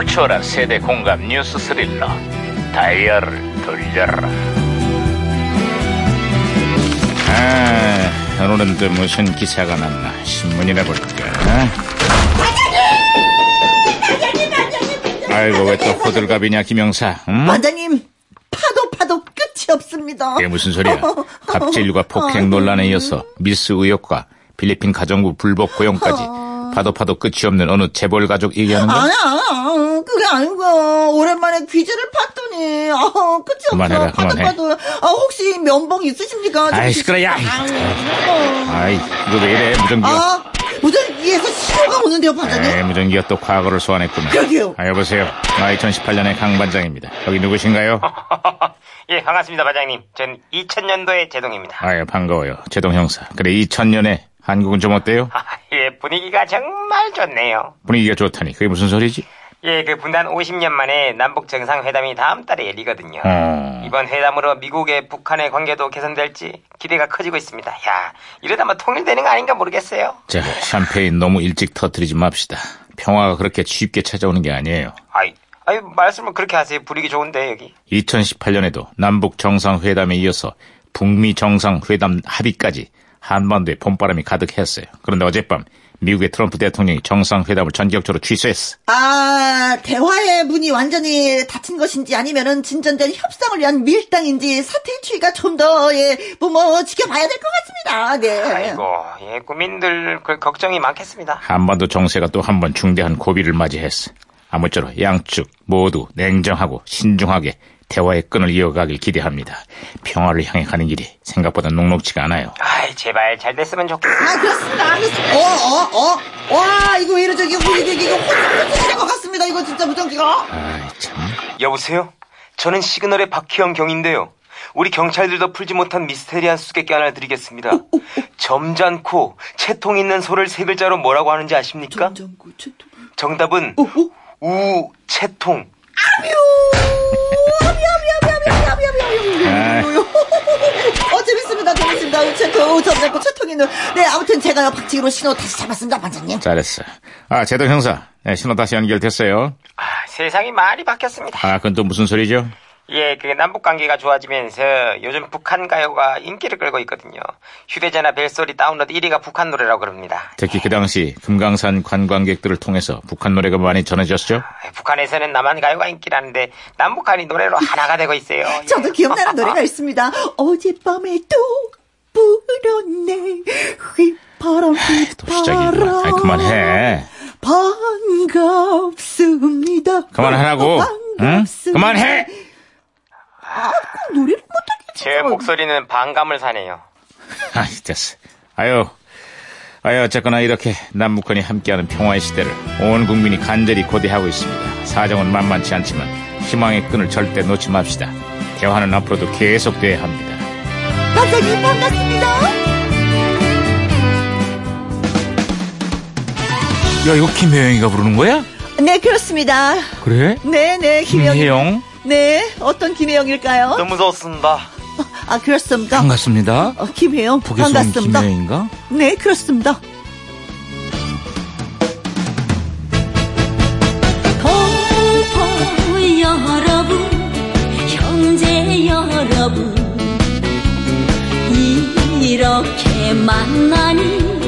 감동을 초월한 세대 공감 뉴스 스릴러. 다이얼을 돌려라. 아 오늘은 또 무슨 기사가 났나 신문이나 볼까? 아이고 왜 또 호들갑이냐 김영사 응? 반장님 파도 파도 끝이 없습니다. 그게 무슨 소리야? 갑질과 폭행 논란에 이어서 미스 의혹과 필리핀 가정부 불법 고용까지 파도 파도 끝이 없는 어느 재벌 가족 얘기하는 거야? 아니야, 그게 아니고 오랜만에 귀지를 팠더니 아, 끝이 그만해라, 없어. 파도 그만해. 파도. 아, 혹시 면봉 있으십니까? 좀 아이 시끄러 야 아이 이거 왜 이래 무전기가 아, 무전기에서 신호가 오는데요, 반장님. 네, 무전기가 또 과거를 소환했구나. 그러게요. 아, 여보세요. 나 2018년의 강 반장입니다. 여기 누구신가요? 예, 반갑습니다, 반장님. 전 2000년도의 제동입니다. 아유, 반가워요. 제동 형사. 그래, 2000년에 한국은 좀 어때요? 아, 예, 분위기가 정말 좋네요. 분위기가 좋다니. 그게 무슨 소리지? 예, 그 분단 50년 만에 남북 정상회담이 다음 달에 열리거든요. 어. 이번 회담으로 미국의 북한의 관계도 개선될지 기대가 커지고 있습니다. 야, 이러다 뭐 통일되는 거 아닌가 모르겠어요. 자, 샴페인 너무 일찍 터뜨리지 맙시다. 평화가 그렇게 쉽게 찾아오는 게 아니에요. 아이, 아이, 말씀을 그렇게 하세요. 분위기 좋은데, 여기. 2018년에도 남북 정상회담에 이어서 북미 정상회담 합의까지 한반도에 봄바람이 가득했어요. 그런데 어젯밤 미국의 트럼프 대통령이 정상회담을 전격적으로 취소했어. 아, 대화의 문이 완전히 닫힌 것인지 아니면은 진전된 협상을 위한 밀당인지 사태의 추이가 좀 더, 예, 뭐, 뭐, 지켜봐야 될 것 같습니다. 네. 아이고, 예, 국민들 그 걱정이 많겠습니다. 한반도 정세가 또 한 번 중대한 고비를 맞이했어. 아무쪼록 양측 모두 냉정하고 신중하게 대화의 끈을 이어가길 기대합니다. 평화를 향해 가는 길이 생각보다 녹록지가 않아요. 제발 잘 됐으면 좋겠어요. 아, 그렇습니다. 그렇습니다. 어, 어, 어. 와, 이거 왜 이러죠? 이거, 이거, 이거, 혼선된 것 같습니다. 이거 진짜 무전기가. 아이 참. 여보세요? 저는 시그널의 박희영 경인데요. 우리 경찰들도 풀지 못한 미스테리한 수수께끼 하나 드리겠습니다. 점잖고 채통 있는 소를 세 글자로 뭐라고 하는지 아십니까? 전전구, 최통. 정답은 어, 어? 우채통. 아, 어, 재밌습니다. 재밌습니다. 우체통, 전전구, 채통 있는. 네, 아무튼 제가요, 박치기로 신호 다시 잡았습니다. 반장님. 잘했어. 아, 제동 형사. 네, 신호 다시 연결됐어요. 아, 세상이 많이 바뀌었습니다. 아, 그건 또 무슨 소리죠? 예, 그 남북 관계가 좋아지면서 요즘 북한 가요가 인기를 끌고 있거든요. 휴대전화 벨소리 다운로드 1위가 북한 노래라고 그럽니다. 특히 그 당시 금강산 관광객들을 통해서 북한 노래가 많이 전해졌죠? 아, 북한에서는 남한 가요가 인기라는데 남북한이 노래로 하나가 되고 있어요. 예. 저도 기억나는 노래가 있습니다. 어젯밤에 또 불었네. 휘파람, 또 시작이구나. 아이, 그만해. 반갑습니다. 그만하라고. 응? 반갑습니다. 그만해! 노래를 못하겠지. 제 목소리는 반감을 사네요. 아, 됐어. 아유, 아유, 어쨌거나 이렇게 남북한이 함께하는 평화의 시대를 온 국민이 간절히 고대하고 있습니다. 사정은 만만치 않지만 희망의 끈을 절대 놓지 맙시다. 대화는 앞으로도 계속돼야 합니다. 반장님 반갑습니다. 야, 이거 김혜영이가 부르는 거야? 네, 그렇습니다. 그래? 네, 네, 김혜영. 김혜영? 네, 어떤 김혜영일까요? 너무 좋습니다. 아, 그렇습니다. 반갑습니다. 어, 김혜영, 북에서 반갑습니다. 김혜영인가? 네, 그렇습니다. 동포 여러분, 형제 여러분, 이렇게 만나니